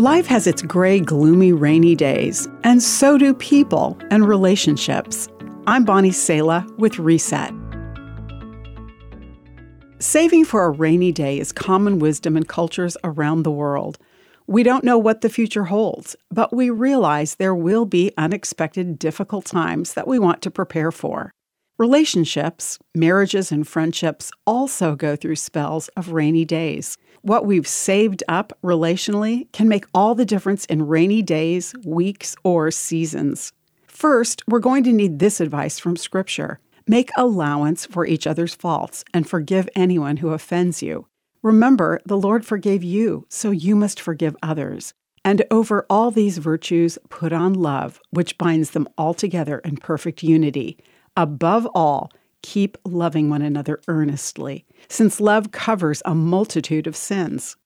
Life has its gray, gloomy, rainy days, and so do people and relationships. I'm Bonnie Sala with Reset. Saving for a rainy day is common wisdom in cultures around the world. We don't know what the future holds, but we realize there will be unexpected, difficult times that we want to prepare for. Relationships, marriages, and friendships also go through spells of rainy days. What we've saved up relationally can make all the difference in rainy days, weeks, or seasons. First, we're going to need this advice from Scripture make allowance for each other's faults and forgive anyone who offends you. Remember, the Lord forgave you, so you must forgive others. And over all these virtues, put on love, which binds them all together in perfect unity. Above all, keep loving one another earnestly, since love covers a multitude of sins.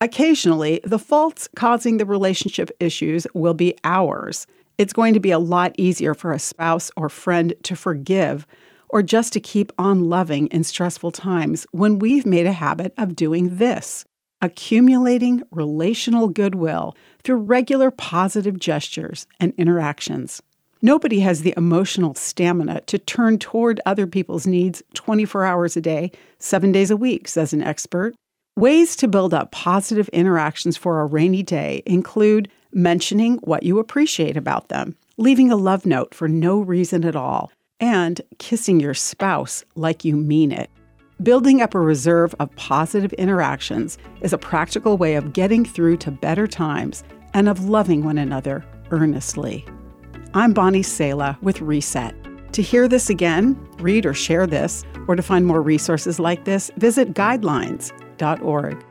Occasionally, the faults causing the relationship issues will be ours. It's going to be a lot easier for a spouse or friend to forgive or just to keep on loving in stressful times when we've made a habit of doing this accumulating relational goodwill through regular positive gestures and interactions. Nobody has the emotional stamina to turn toward other people's needs 24 hours a day, seven days a week, says an expert. Ways to build up positive interactions for a rainy day include mentioning what you appreciate about them, leaving a love note for no reason at all, and kissing your spouse like you mean it. Building up a reserve of positive interactions is a practical way of getting through to better times and of loving one another earnestly. I'm Bonnie Sala with Reset. To hear this again, read or share this, or to find more resources like this, visit guidelines.org.